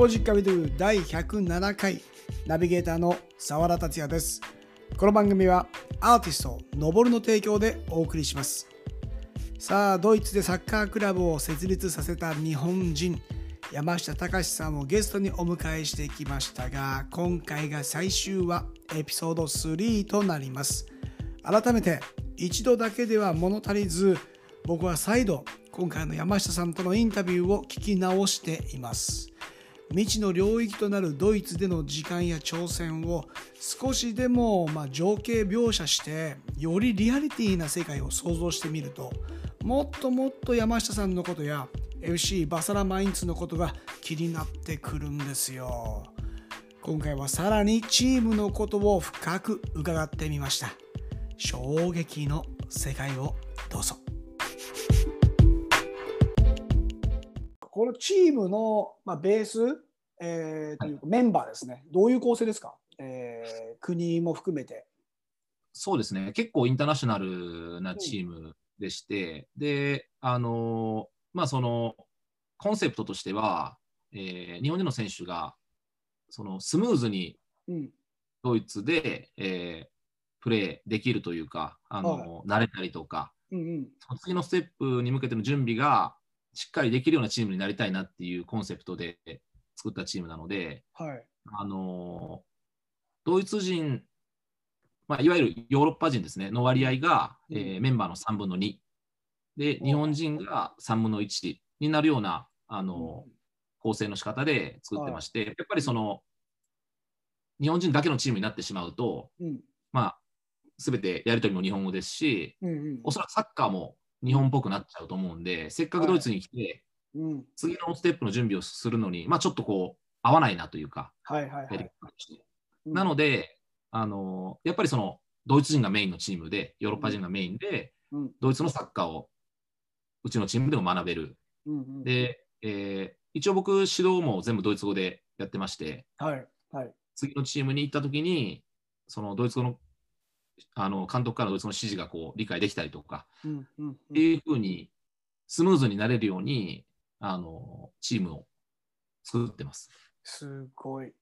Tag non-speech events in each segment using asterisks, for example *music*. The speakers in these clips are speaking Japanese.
ポジックビドゥ第107回ナビゲーターの澤田達也です。この番組はアーティストのぼるの提供でお送りします。さあドイツでサッカークラブを設立させた日本人山下隆さんをゲストにお迎えしてきましたが今回が最終話エピソード3となります。改めて一度だけでは物足りず僕は再度今回の山下さんとのインタビューを聞き直しています。未知の領域となるドイツでの時間や挑戦を少しでもま情景描写してよりリアリティな世界を想像してみるともっともっと山下さんのことや FC バサラマインツのことが気になってくるんですよ。今回はさらにチームのことを深く伺ってみました。衝撃の世界をどうぞ。このチームの、まあ、ベース、えー、というかメンバーですね、どういう構成ですか、えー、国も含めて。そうですね、結構インターナショナルなチームでして、うん、で、あのまあ、そのコンセプトとしては、えー、日本人の選手がそのスムーズにドイツで、うん、えー、プレーできるというか、あの、はい、慣れたりとか、うんうん、次のステップに向けての準備がしっかりできるようなチームになりたいなっていうコンセプトで作ったチームなので、はい、あのドイツ人、まあ、いわゆるヨーロッパ人ですねの割合が、うん、えー、メンバーの3分の2で日本人が3分の1になるようなあの、うん、構成の仕方で作ってまして、はい、やっぱりその日本人だけのチームになってしまうと、うん、まあ全てやり取りも日本語ですし、うんうん、おそらくサッカーも日本っぽくなっちゃうと思うんで、せっかくドイツに来て、はいうん、次のステップの準備をするのに、まあ、ちょっとこう、合わないなというか、はいはいはい、なので、あのやっぱりそのドイツ人がメインのチームで、ヨーロッパ人がメインで、うん、ドイツのサッカーをうちのチームでも学べる。うんうん、で、えー、一応僕、指導も全部ドイツ語でやってまして、はいはい、次のチームに行った時に、そのドイツ語のあの監督からのその指示がこう理解できたりとか、うんうんうん、っていうふうにスムーズになれるようにあのチームを作ってます。すごい。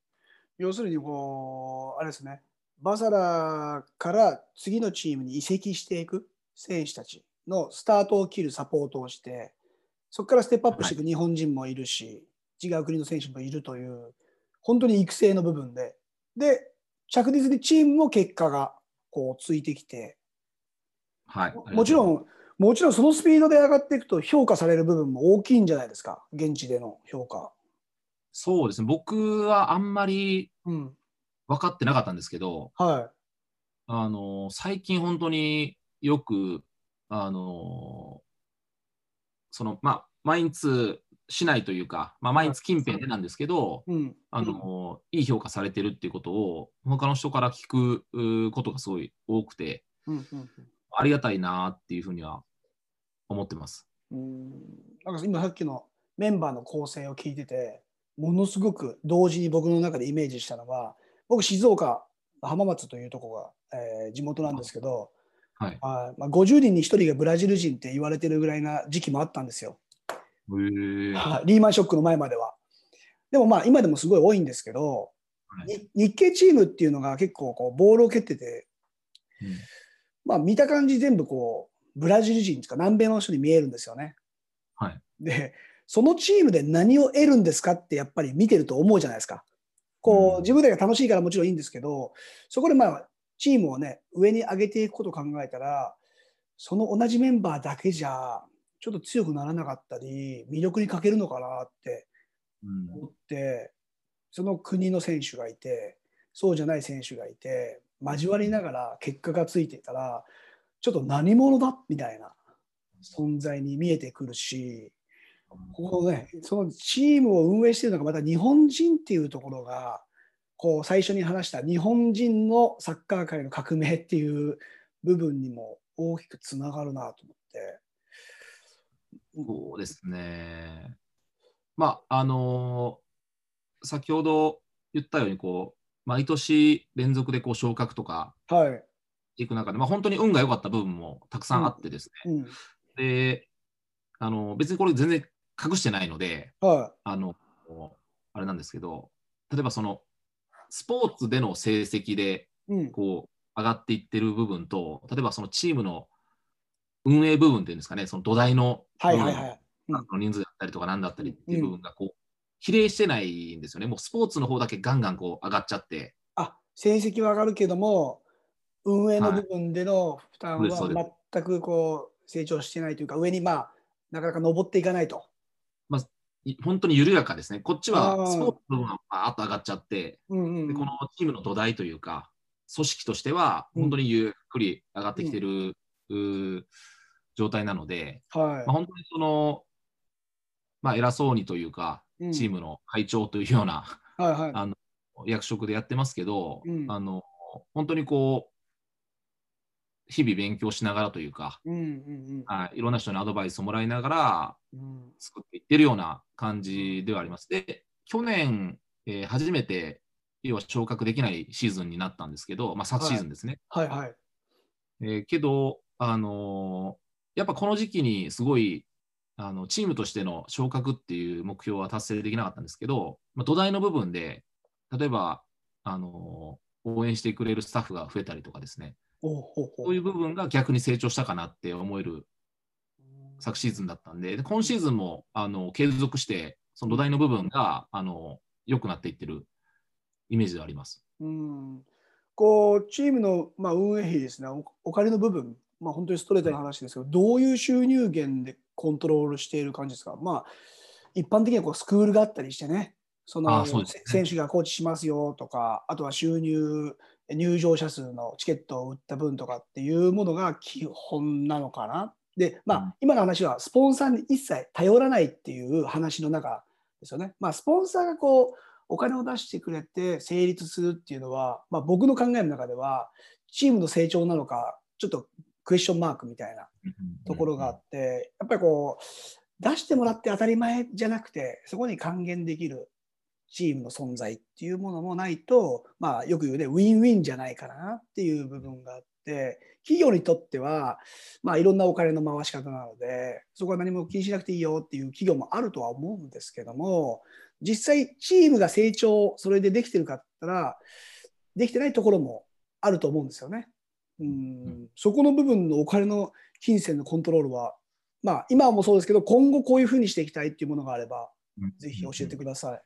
要するにこうあれですね。バサラから次のチームに移籍していく選手たちのスタートを切るサポートをしてそこからステップアップしていく日本人もいるし、はい、違う国の選手もいるという本当に育成の部分で。で着実にチームも結果がこうついてきて、はい、もちろんもちろんそのスピードで上がっていくと評価される部分も大きいんじゃないですか？現地での評価。そうですね。僕はあんまり分かってなかったんですけど、うん、はい、あの最近本当によくあのそのまあマインツ市内というか、まあ、毎日近辺でなんですけど、うん、あのいい評価されてるっていうことを他の人から聞くことがすごい多くて、うんうんうん、ありがたいなっていうふうには思ってます。うん。なんか今さっきのメンバーの構成を聞いててものすごく同時に僕の中でイメージしたのは僕静岡浜松というとこが、えー、地元なんですけど、はい。あまあ、50人に1人がブラジル人って言われてるぐらいな時期もあったんですよ。リーマンショックの前までは。でもまあ今でもすごい多いんですけど、はい、日系チームっていうのが結構こうボールを蹴ってて、うん、まあ見た感じ全部こうブラジル人とか南米の人に見えるんですよね。はい、でそのチームで何を得るんですかってやっぱり見てると思うじゃないですか。こう自分たちが楽しいからもちろんいいんですけどそこでまあチームをね上に上げていくことを考えたらその同じメンバーだけじゃちょっと強くならなかったり魅力に欠けるのかなって思って、その国の選手がいてそうじゃない選手がいて交わりながら結果がついていたらちょっと何者だみたいな存在に見えてくるしここねそのチームを運営しているのがまた日本人っていうところがこう最初に話した日本人のサッカー界の革命っていう部分にも大きくつながるなと思ってそうですね。まあ、あのー、先ほど言ったように、こう、毎年連続でこう昇格とか、はい。いく中で、まあ、本当に運が良かった部分もたくさんあってですね。うんうん、で、あの、別にこれ全然隠してないので、はい。あの、あれなんですけど、例えばその、スポーツでの成績で、うん。こう、上がっていってる部分と、例えばそのチームの運営部分っていうんですかね、その土台のはいはいはい。人数だったりとか何だったりっていう部分がこう、比例してないんですよね。もうスポーツの方だけガンガンこう上がっちゃって、あ成績は上がるけども、運営の部分での負担は全くこう成長してないというか、上にまあ、なかなか登っていかないと。い本当に緩やかですね。こっちはスポーツの部分がバーッと上がっちゃって、うんうんうんでこのチームの土台というか、組織としてはうん本当にゆっくり上がってきてる、状態なので、はい。まあ、本当にその、まあ、偉そうにというか、うん。チームの会長というようなはいはい。あの役職でやってますけど、うん。あの本当にこう、日々勉強しながらというか、うんうんはい、いろんな人にアドバイスをもらいながらうん。作っていってるような感じではあります。で、去年、えー初めて、要は昇格できないシーズンになったんですけど、まあ、昨シーズンですね。はいはい。えーけど、あのーやっぱこの時期にすごいあのチームとしての昇格っていう目標は達成できなかったんですけど、まあ、土台の部分で、例えば、あのー応援してくれるスタッフが増えたりとかですね、そういう部分が逆に成長したかなって思える昨シーズンだったんで、で今シーズンもあの継続して、その土台の部分があの良くなっていってるイメージではあります。うん。こうチームの、まあ、運営費ですね。お、お金の部分、まあ、本当にストレートな話ですけど、どういう収入源でコントロールしている感じですか、まあ、一般的にはこうスクールがあったりしてね、そのねせ選手がコーチしますよとか、あとは収入、入場者数のチケットを売った分とかっていうものが基本なのかな？で、まあ、うん今の話はスポンサーに一切頼らないっていう話の中ですよね。まあ、スポンサーがこうお金を出してくれて成立するっていうのは、まあ、僕の考えの中ではチームの成長なのかちょっとクエスチョンマークみたいなところがあって、やっぱりこう出してもらって当たり前じゃなくてそこに還元できるチームの存在っていうものもないと、まあ、よく言うねウィンウィンじゃないかなっていう部分があって企業にとっては、まあ、いろんなお金の回し方なのでそこは何も気にしなくていいよっていう企業もあるとは思うんですけども実際チームが成長それでできてるかったらできてないところもあると思うんですよね。うん。そこの部分のお金の金銭のコントロールは、まあ、今もそうですけど今後こういうふうにしていきたいっていうものがあればぜひ教えてください。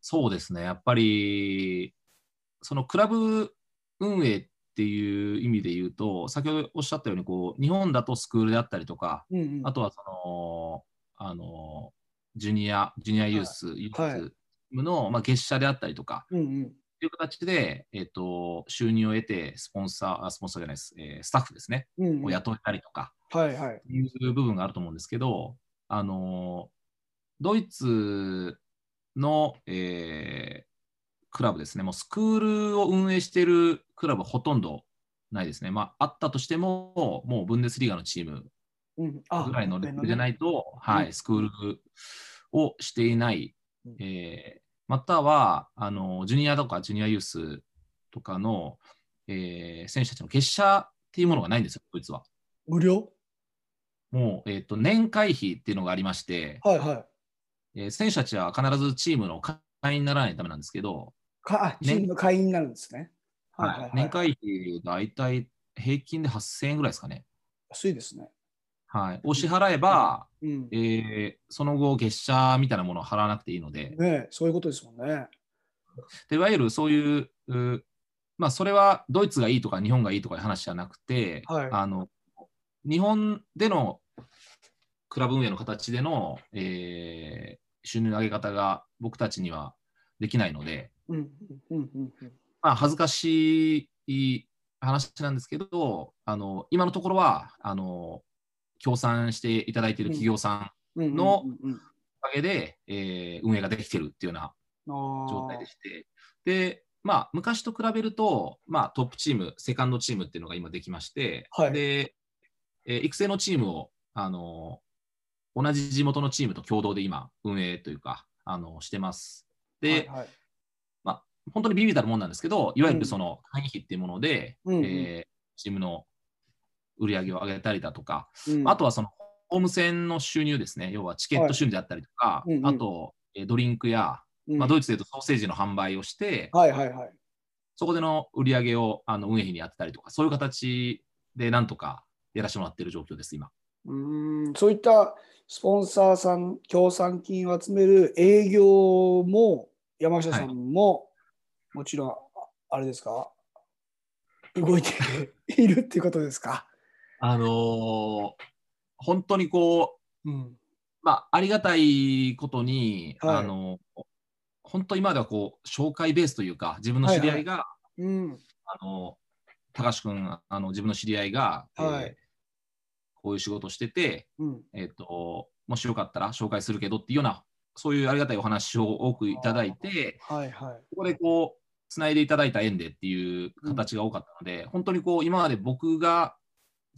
そうですね、やっぱり、そのクラブ運営っていう意味で言うと、先ほどおっしゃったようにこう、日本だとスクールであったりとか、うんうん。あとはその、あのジュニア、ジュニアユース、ユはい。ースの、まあ、月謝であったりとか、うんうんという形で、えっと収入を得て、スポンサー、あスポンサーじゃないです、えースタッフですね、うんうん。を雇えたりとか、はいはい。いう部分があると思うんですけど、あのドイツの、えークラブですね、もうスクールを運営しているクラブはほとんどないですね。まあ、あったとしても、もうブンデスリーガのチームぐらいのレベルじゃないと、はい、スクールをしていない、うんえーまたはあのジュニアとかジュニアユースとかの、えー選手たちの月謝っていうものがないんですよ、ドイツは。無料？もう、えー、と年会費っていうのがありまして、はいはい。えー選手たちは必ずチームの会員にならないとダメなんですけど、かあチームの会員になるんですね。はいはいはい年会費大体平均で8000円ぐらいですかね。安いですね。はい、を支払えば、うん。えーその後、月謝みたいなものを払わなくていいので、ねそういうことですもんね。でいわゆるそういう、うまあ、それはドイツがいいとか日本がいいとかいう話じゃなくて、はいあの日本でのクラブ運営の形での、えー収入の上げ方が僕たちにはできないので、うんうんうんうんうん。まあ、恥ずかしい話なんですけど、あの今のところはあの協賛していただいている企業さんのうんおかげで、えー運営ができてるっていうような状態でして、で、まあ、昔と比べると、まあ、トップチーム、セカンドチームっていうのが今できまして、はい。で、えー育成のチームを、あの同じ地元のチームと共同で今、運営というか、あのしてます。で、はいはい。まあ、本当にビビたるもんなんですけど、いわゆるその会員費っていうもので、うんうん。えーチームの売り上げを上げたりだとか、うん。あとはそのホーム戦の収入ですね、要はチケット収入であったりとか、はい。うんうん。あと、えードリンクや、うん。まあ、ドイツでいうとソーセージの販売をして、はいはいはい。そこでの売り上げをあの運営費にやってたりとか、そういう形でなんとかやらせてもらっている状況です、今。うーん。そういったスポンサーさん、協賛金を集める営業も山下さんも、もちろん、ああれですか、動いているっていうことですか？あのー本当にこう、うん、まあ、ありがたいことに、はい。あの本当今ではこう紹介ベースというか、自分の知り合いが、うん、あの高橋君あの自分の知り合いが、はい。えーこういう仕事をしてて、うん、えっと、もしよかったら紹介するけどっていうような、そういうありがたいお話を多くいただいて、はいはい。ここでこう、つないでいただいた縁でっていう形が多かったので、本当にこう、今まで僕が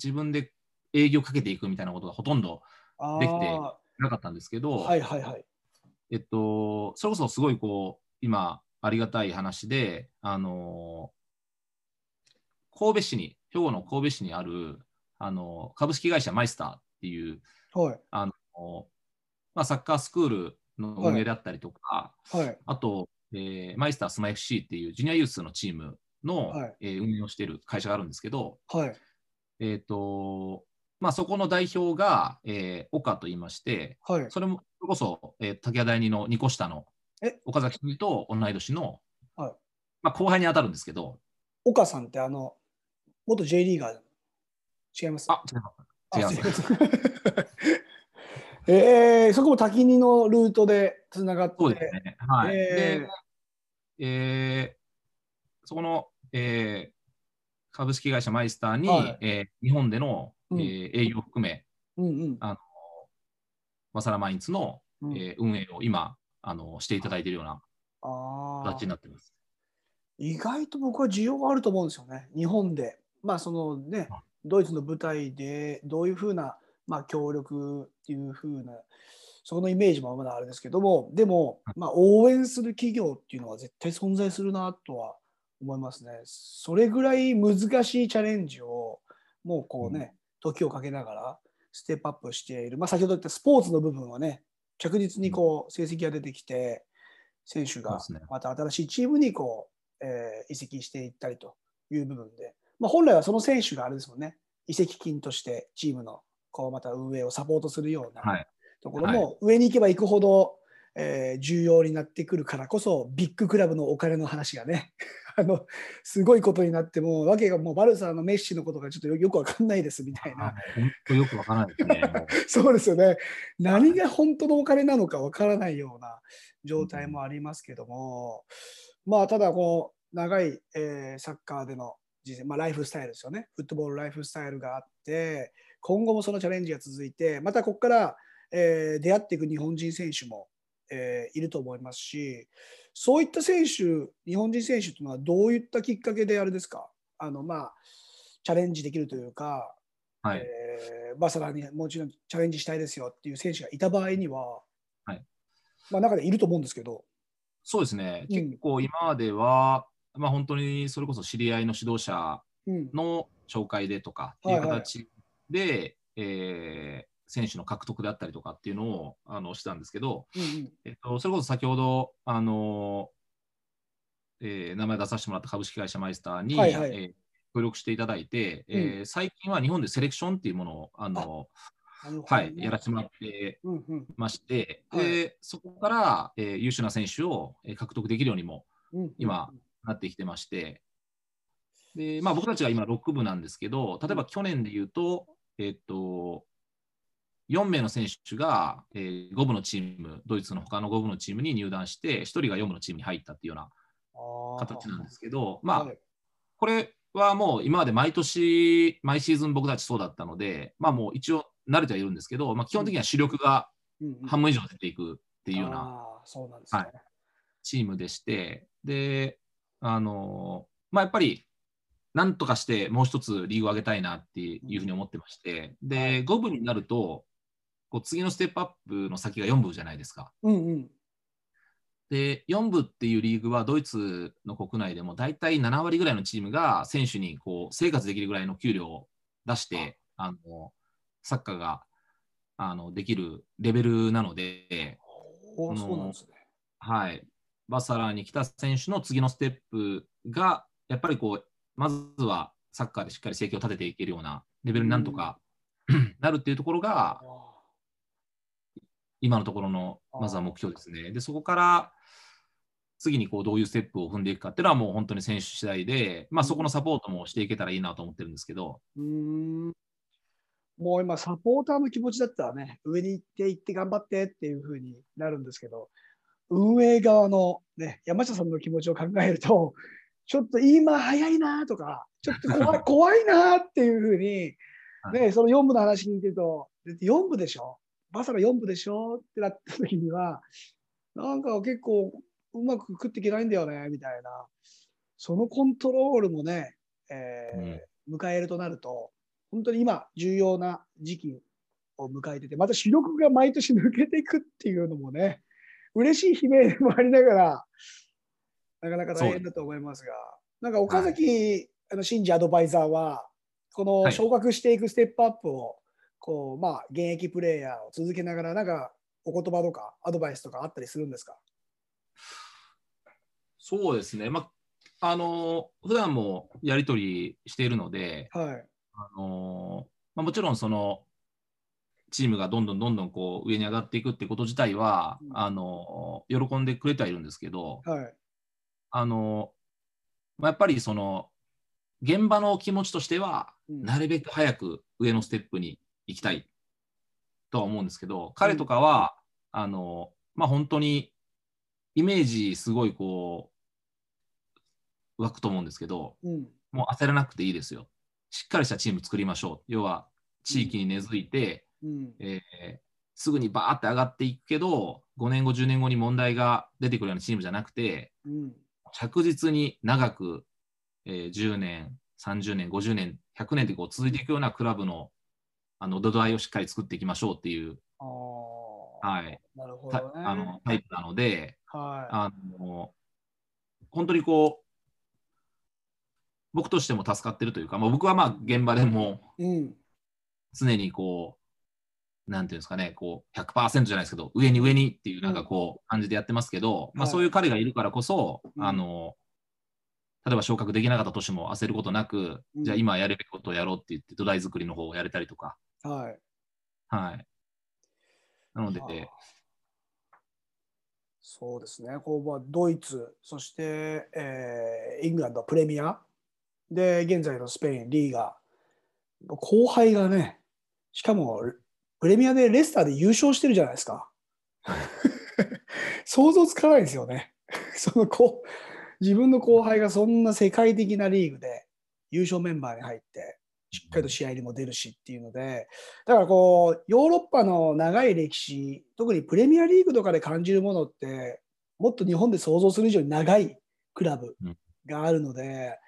自分で営業かけていくみたいなことがほとんどあできてーなかったんですけど、はいはいはい。えっと、それこそすごいこう、今、ありがたい話で、あの神戸市に、兵庫の神戸市にある、あの株式会社マイスターっていう、はいあのまあ、サッカースクールの運営であったりとか、はい。あと、えーマイスタースマ FC っていうジュニアユースのチームの、はいえー運営をしている会社があるんですけど、はい。えーとまあ、そこの代表が、えー岡と言いまして、はい。それもそれこそ、えー、竹谷第二の2個下のえ？岡崎君と同い年の、はいまあ、後輩に当たるんですけど、岡さんってあの、元 J リーガー違います？あ、違います。違います。す。*laughs* えー、そこも滝にのルートでつながって、そうですね。はい。えで、えーそこの、えー株式会社マイスターに、はい。えー日本での、うん。えー営業を含め、うんうん。マサラマインツの、うん。えー運営を今あのしていただいているようなあ形にーなっています。意外と僕は需要があると思うんですよね、日本で。まあそのねあ、ドイツの舞台でどういうふうな、まあ、協力っていうふうな、そこのイメージもまだあれですけども、でも、まあ、応援する企業っていうのは絶対存在するなとは思いますね。それぐらい難しいチャレンジを、もうこうね、時をかけながらステップアップしている。まあ、先ほど言ったスポーツの部分はね、着実にこう成績が出てきて、選手がまた新しいチームにこう、えー移籍していったりという部分で、まあ、本来はその選手があれですもんね、移籍金としてチームのこうまた運営をサポートするようなはい。ところも、上に行けば行くほど、えー重要になってくるからこそ、ビッグクラブのお金の話がね、あのすごいことになっても、わけがもうバルサのメッシのことがちょっとよよくわかんないですみたいな。本当よくわからないですね。そうですよね。何が本当のお金なのかわからないような状態もありますけども、まあ、ただこう、長い、えーサッカーでの人生、まあ、ライフスタイルですよね。フットボールライフスタイルがあって、今後もそのチャレンジが続いて、またここから、えー出会っていく日本人選手も、えーいると思いますし、そういった選手、日本人選手というのはどういったきっかけであれですか？あの、まあ、チャレンジできるというか、はい。えーバサラにもちろんチャレンジしたいですよっていう選手がいた場合には、はい。まあ、中でいると思うんですけど、そうですね。うん。結構今までは、まあ、本当にそれこそ知り合いの指導者うん、の紹介でとかっていうはいはい。形で、えー選手の獲得であったりとかっていうのをあのしたんですけど、うんうん。えっと、それこそ先ほど、あのえー名前出させてもらった株式会社マイスターに、はいはい。えー協力していただいて、えー最近は日本でセレクションっていうものをあのはい、やらせてもらってうんうんまして、はい。でそこから、えー優秀な選手をえー獲得できるようにもうんうん今なってきてまして、でまあ、僕たちが今6部なんですけど、例えば去年で言うと、えっと、4名の選手が、えー5部のチーム、ドイツの他の5部のチームに入団して、1人が4部のチームに入ったっていうような形なんですけど、まあ、はい。これはもう今まで毎年、毎シーズン僕たちそうだったので、まあもう一応慣れてはいるんですけど、まあ、基本的には主力が半分以上出ていくっていうようなチームでして、で、あのまあ、やっぱり、なんとかしてもう一つリーグを上げたいなっていうふうに思ってまして、で、はい。5部になると、こう次のステップアップの先が4部じゃないですか。うんうんで、4部っていうリーグはドイツの国内でも大体7割ぐらいのチームが選手にこう生活できるぐらいの給料を出して、あのサッカーがあのできるレベルなので、おーあのそうなんですね。はい。バサラに来た選手の次のステップが、やっぱりこう、まずはサッカーでしっかり生計を立てていけるようなレベルになんとか、*clears throat* なるっていうところが、今のところのまずは目標ですね。で、そこから次にこうどういうステップを踏んでいくかっていうのはもう本当に選手次第で、まあ、そこのサポートもしていけたらいいなと思ってるんですけど。うんもう今、サポーターの気持ちだったらね、上に行って行って頑張ってっていうふうになるんですけど、運営側の、ね、山下さんの気持ちを考えると、ちょっと今早いなとか、ちょっと怖い *laughs* 怖いなっていうふうに、ね、その4部の話聞いてると、4部でしょ？バサラ4部でしょ？ってなった時には、なんか結構うまく食っていけないんだよね、みたいな。そのコントロールもね、えー、うん、迎えるとなると、本当に今、重要な時期を迎えてて、また主力が毎年抜けていくっていうのもね、嬉しい悲鳴でもありながら、なかなか大変だと思いますが、なんか岡崎、はい、あの新次アドバイザーは、この昇格していくステップアップを、こう、まあ、現役プレーヤーを続けながら、なんかお言葉とかアドバイスとかあったりするんですか？そうですね、まあ、あの普段もやり取りしているので、はい、あのまあ、もちろんそのチームがどんどんどんどんこう上に上がっていくってこと自体は、うん、あの喜んでくれてはいるんですけど、はい、あのまあ、やっぱりその現場の気持ちとしては、うん、なるべく早く上のステップに行きたいとは思うんですけど、彼とかは、うん、あのまあ、本当にイメージすごいこう湧くと思うんですけど、もう焦らなくていいですよ。しっかりしたチーム作りましょう。要は地域に根付いて、うん、えー、すぐにバーって上がっていくけど、5年後、10年後に問題が出てくるようなチームじゃなくて、うん、着実に長く、えー、10年、30年、50年、100年ってこう続いていくようなクラブのあの土台をしっかり作っていきましょうっていう、はい、なるほど、ね、あのタイプなので、はい、あの本当にこう僕としても助かってるというか、まあ、僕はまあ現場でも常にこう、なんていうんですかね、こう100%じゃないですけど、上に上にっていうなんかこう感じでやってますけど、まあ、そういう彼がいるからこそ、あの例えば昇格できなかった年も焦ることなく、じゃあ今やるべきことをやろうって言って土台作りの方をやれたりとか。はい。はい。なので、そうですね、こうドイツ、そして、えー、イングランドプレミアで、現在のスペイン、リーガー、後輩がね、しかもプレミアでレスターで優勝してるじゃないですか。*laughs* 想像つかないですよね。*laughs* そのこ自分の後輩がそんな世界的なリーグで優勝メンバーに入って、しっかりと試合にも出るしっていうので、だからこう、ヨーロッパの長い歴史、特にプレミアリーグとかで感じるものって、もっと日本で想像する以上に長いクラブがあるので、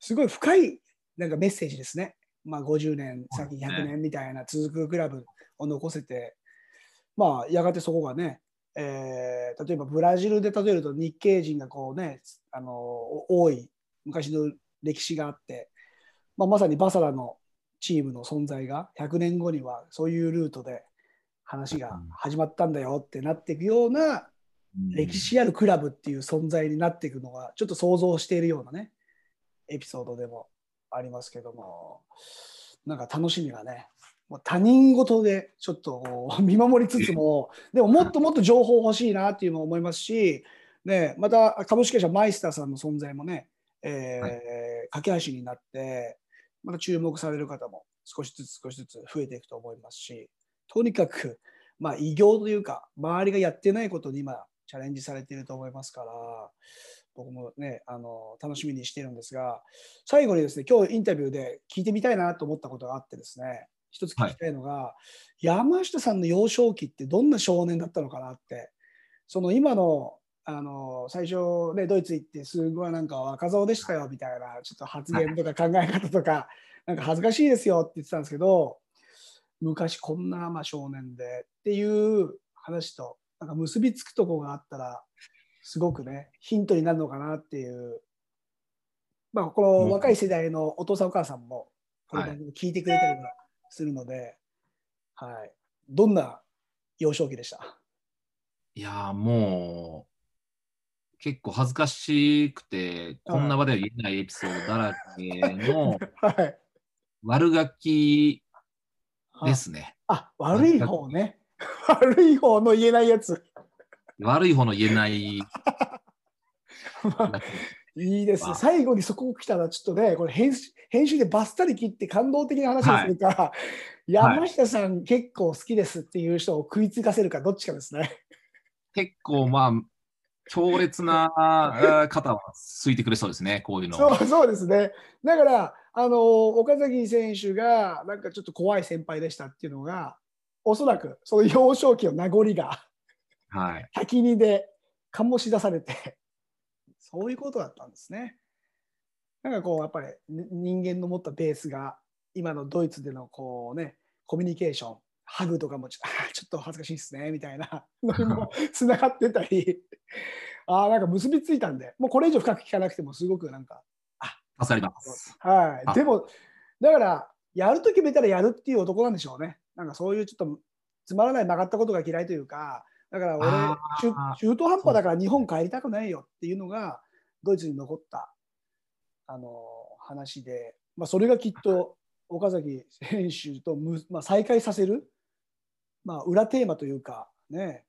すごい深いなんかメッセージですね。まあ、50年、先100年みたいな続くクラブを残せて、まあ、やがてそこがね、えー、例えばブラジルで例えると日系人がこうね、あの多い昔の歴史があって、まあ、まさにバサラのチームの存在が100年後にはそういうルートで話が始まったんだよってなっていくような歴史あるクラブっていう存在になっていくのがちょっと想像しているようなねエピソードでもありますけども、なんか楽しみがね、もう他人事でちょっと *laughs* 見守りつつも、*laughs* でももっともっと情報欲しいなっていうのを思いますし、ね、また株式会社マイスターさんの存在もね、え架け橋になって、また注目される方も少しずつ少しずつ増えていくと思いますし、とにかく、まあ、異業というか、周りがやってないことに今、チャレンジされていると思いますから、僕もね、あの楽しみにしているんですが、最後にですね、今日インタビューで聞いてみたいなと思ったことがあってですね、一つ聞きたいのが、はい、山下さんの幼少期ってどんな少年だったのかなって、その今のあの最初、ね、ドイツ行ってすごいなんか若造でしたよみたいなちょっと発言とか考え方とか、なんか恥ずかしいですよって言ってたんですけど昔こんなまあ少年でっていう話となんか結びつくとこがあったらすごくね、ヒントになるのかなっていう、まあ、この若い世代のお父さんお母さんも、この番組聞いてくれたりもするので、はい、はい、どんな幼少期でした？いやもう、結構恥ずかしくて、こんな場では言えないエピソードだらけのはい。悪ガキですね。あ、悪い方ね。悪い方の言えないやつ。悪い方の言えない。いいですね。あ最後にそこ来たら、ちょっとね、これ編集編集でバッサリ切って感動的な話をするか、山下さん結構好きですっていう人を食いつかせるか、どっちかですね。結構まあ、強烈な方はついてくれそうですね、こういうの。そうそうですね。だから、あの岡崎選手がなんかちょっと怖い先輩でしたっていうのが、おそらくその幼少期の名残がはい。滝にで醸し出されて、そういうことだったんですね。なんかこう、やっぱりに人間の持ったベースが、今のドイツでのこうね、コミュニケーション、ハグとかもちょ *laughs* ちょっと恥ずかしいですね、みたいな。*laughs* のにもつながってたり、*laughs* ああ、なんか結びついたんで、もうこれ以上深く聞かなくても、すごくなんか、助かります。はい。あ。でも、だから、やると決めたらやるっていう男なんでしょうね。なんかそういうちょっとつまらない曲がったことが嫌いというか、だから俺中途半端だから日本帰りたくないよっていうのが、ドイツに残ったあの話で、まあ、それがきっと岡崎選手とむ、まあ、再会させる、まあ、裏テーマというか、ね、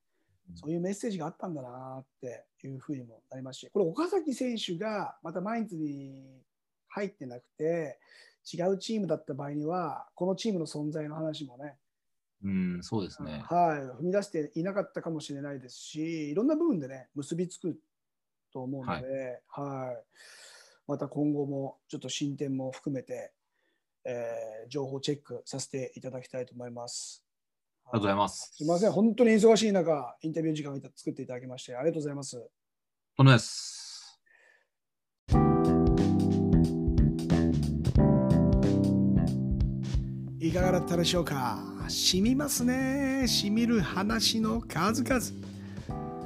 そういうメッセージがあったんだなっていうふうにもなりますし、これ、岡崎選手がまたマインツに入ってなくて、違うチームだった場合には、このチームの存在の話もね、うん、そうですね。はい、踏み出していなかったかもしれないですし、いろんな部分でね、結びつくと思うので、はいまた今後もちょっと進展も含めて、えー情報チェックさせていただきたいと思います。ありがとうございます。すみません、本当に忙しい中、インタビュー時間を作っていただきまして、ありがとうございます。とんです。いかがだったでしょうか？染みますね染みる話の数々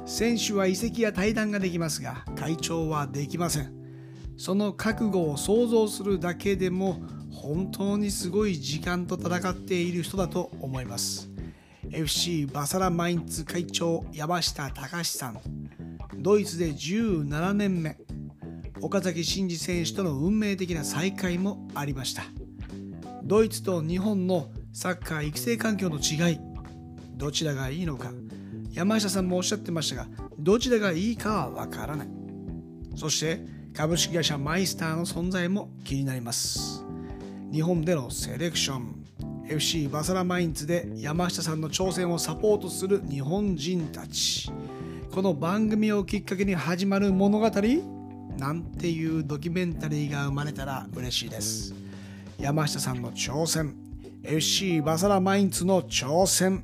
選手は移籍や対談ができますが会長はできませんその覚悟を想像するだけでも本当にすごい時間と戦っている人だと思います FC バサラマインツ会長山下隆さん。ドイツで17年目。岡崎慎司選手との運命的な再会もありました。ドイツと日本のサッカー育成環境の違いどちらがいいのか。山下さんもおっしゃってましたがどちらがいいかはわからない。そして株式会社マイスターの存在も気になります。日本でのセレクション。FC バサラマインツで山下さんの挑戦をサポートする日本人たち。この番組をきっかけに始まる物語なんていうドキュメンタリーが生まれたら嬉しいです。山下さんの挑戦 FC バサラマインツの挑戦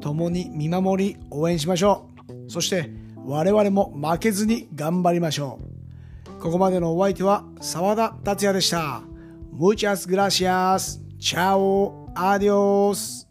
共に見守り応援しましょう。そして我々も負けずに頑張りましょう。ここまでのお相手は澤田達也でした。Muchas gracias. Chao, adiós.